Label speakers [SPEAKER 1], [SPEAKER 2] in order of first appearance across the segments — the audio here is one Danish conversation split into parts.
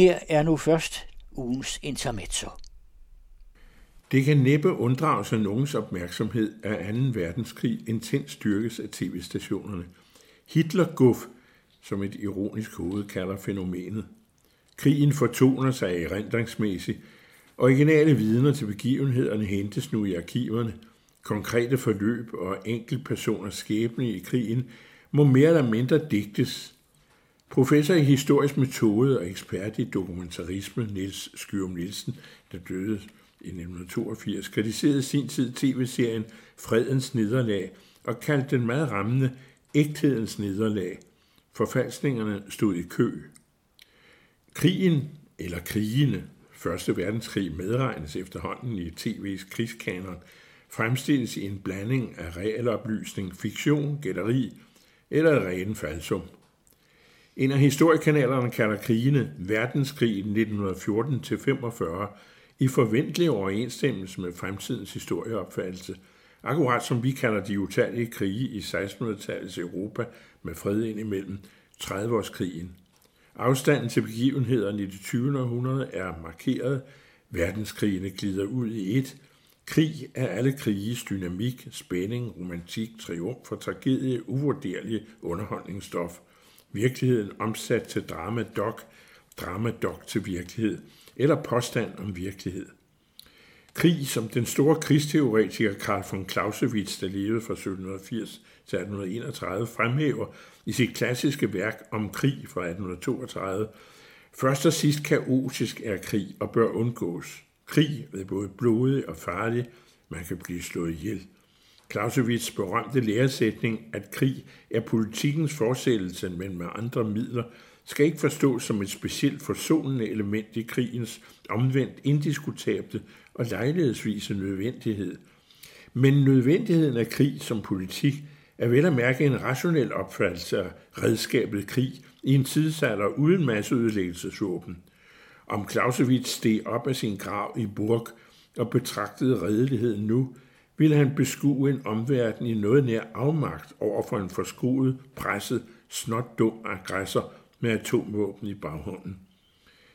[SPEAKER 1] Her er nu først ugens intermezzo.
[SPEAKER 2] Det kan næppe unddrage sig nogens opmærksomhed, at 2. verdenskrig intens styrkes af tv-stationerne. Hitler-guff, som et ironisk hoved kalder fænomenet. Krigen fortoner sig erindringsmæssigt. Originale vidner til begivenhederne hentes nu i arkiverne. Konkrete forløb og enkeltpersoners skæbne i krigen må mere eller mindre digtes. Professor i historisk metode og ekspert i dokumentarisme, Niels Skyrum Nielsen, der døde i 1982, kritiserede sin tid tv-serien Fredens Nederlag og kaldte den meget rammende ægthedens nederlag. Forfalskningerne stod i kø. Krigen, eller krigene, Første verdenskrig medregnes efterhånden i tv's krigskanon, fremstilles i en blanding af realoplysning, fiktion, gætteri eller ren falsum. En af historiekanalerne kalder krigene verdenskrig 1914-45 i forventelig overensstemmelse med fremtidens historieopfattelse, akkurat som vi kalder de utallige krige i 1600-tallets Europa med fred indimellem 30-årskrigen. Afstanden til begivenhederne i det 20. århundrede er markeret. Verdenskrigene glider ud i et. Krig er alle kriges dynamik, spænding, romantik, triumf og tragedie, uvurderlige underholdningsstof. Virkeligheden omsat til drama dog, drama dog til virkelighed, eller påstand om virkelighed. Krig, som den store krigsteoretiker Karl von Clausewitz, der levede fra 1780 til 1831, fremhæver i sit klassiske værk om krig fra 1832. Først og sidst kaotisk er krig og bør undgås. Krig er både blodig og farlig. Man kan blive slået ihjel. Clausewitz berømte læresætning, at krig er politikens fortsættelse, men med andre midler, skal ikke forstås som et specielt forsonende element i krigens omvendt indiskutable og lejlighedsvise nødvendighed. Men nødvendigheden af krig som politik er vel at mærke en rationel opfattelse af redskabet krig i en tidsalder uden masseudlæggelsesvåben. Om Clausewitz steg op af sin grav i Burg og betragtede redeligheden nu, ville han beskue en omverden i noget nær afmagt over for en forskruet, presset, snot dum aggressor med atomvåben i baghånden.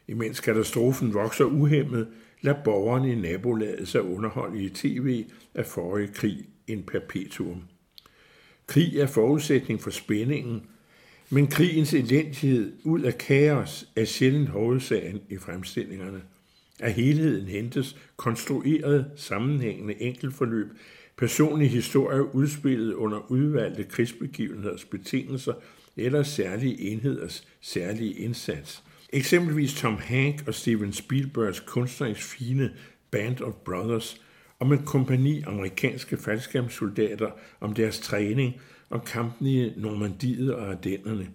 [SPEAKER 2] Imens katastrofen vokser uhemmet, lader borgerne i nabolaget sig underholde i tv af forrige krig en perpetuum. Krig er forudsætning for spændingen, men krigens elendighed ud af kaos er sjældent hovedsagen i fremstillingerne. Af helheden hentes konstrueret, sammenhængende enkeltforløb, personlige historier udspillet under udvalgte krigsbegivenheders betingelser eller særlige enheders særlige indsats. Eksempelvis Tom Hank og Steven Spielbergs kunstnerisk fine Band of Brothers om en kompani amerikanske faldskærmssoldater om deres træning og kampen i Normandiet og Ardennerne.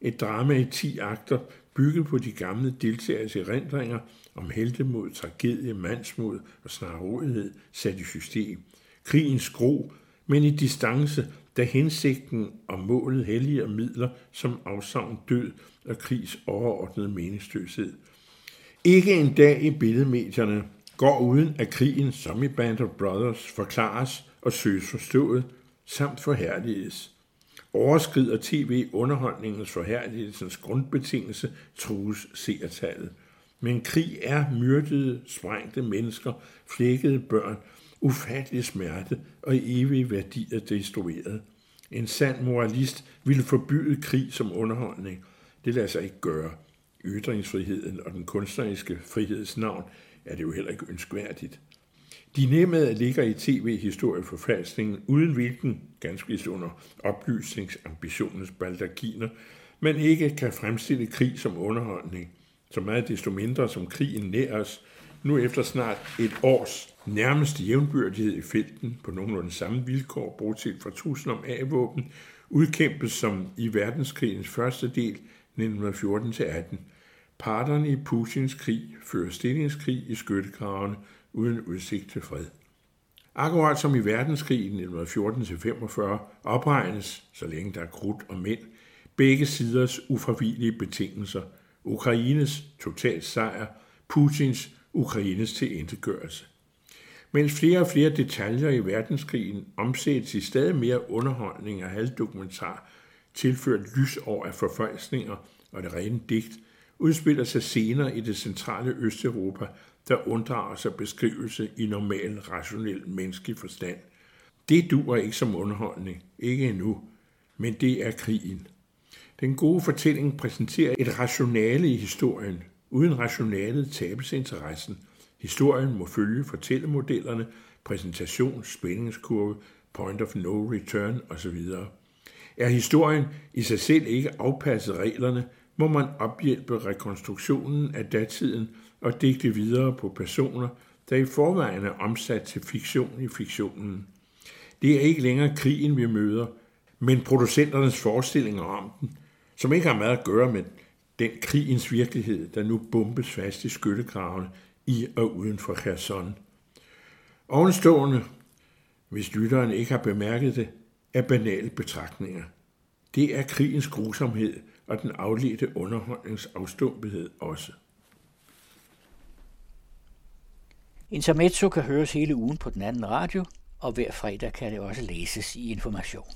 [SPEAKER 2] Et drama i 10 akter, bygget på de gamle deltagers erindringer om heltemod, tragedie, mandsmod og snarrådighed sat i system. Krigens gro, men i distance, da hensigten og målet helliger midler som afsavn død og krigs overordnede meningsløshed. Ikke en dag i billedmedierne går uden at krigen, som i Band of Brothers, forklares og søges forstået, samt forhærdiges. Overskrider tv-underholdningens forhærdelsens grundbetingelse, trues seertallet. Men krig er myrdede, sprængte mennesker, flækkede børn, ufattelig smerte og evige værdier destrueret. En sand moralist ville forbyde krig som underholdning. Det lader sig ikke gøre. Ytringsfriheden og den kunstneriske friheds navn er det jo heller ikke ønskværdigt. Dilemmaet ligger i tv-historieforfalskningen, uden hvilken, ganske vist under oplysningsambitionens baldakiner, man ikke kan fremstille krig som underholdning, så meget desto mindre som krigen nær os, nu efter snart et års nærmest jævnbyrdighed i felten på nogenlunde samme vilkår, bortset fra tusind om A-våben, udkæmpes som i verdenskrigens første del 1914-18. Parterne i Putins krig fører stillingskrig i skyttegravene uden udsigt til fred. Akkurat som i verdenskrigen 1914-45 opregnes, så længe der er krudt og mænd, begge siders ufravigelige betingelser, Ukraines total sejr, Putins Ukraines tilintetgørelse. Mens flere og flere detaljer i verdenskrigen omsættes i stadig mere underholdning og halvdokumentar, tilført lys over af forfejsninger og det rene digt, udspiller sig senere i det centrale Østeuropa, der unddrager sig beskrivelse i normal, rationel menneskelig forstand. Det duer ikke som underholdning, ikke endnu, men det er krigen. Den gode fortælling præsenterer et rationale i historien. Uden rationalet tabes interessen. Historien må følge fortællemodellerne, præsentation, spændingskurve, point of no return osv. Er historien i sig selv ikke afpasset reglerne, må man ophjælpe rekonstruktionen af datiden og digte videre på personer, der i forvejen er omsat til fiktion i fiktionen. Det er ikke længere krigen, vi møder, men producenternes forestillinger om den, som ikke har meget at gøre med den krigens virkelighed, der nu bombes fast i skyttegravene i og uden for Kherson. Ovenstående, hvis lytteren ikke har bemærket det, er banale betragtninger. Det er krigens grusomhed og den afledte underholdningsafstumpethed også.
[SPEAKER 1] Intermezzo kan høres hele ugen på den anden radio, og hver fredag kan det også læses i information.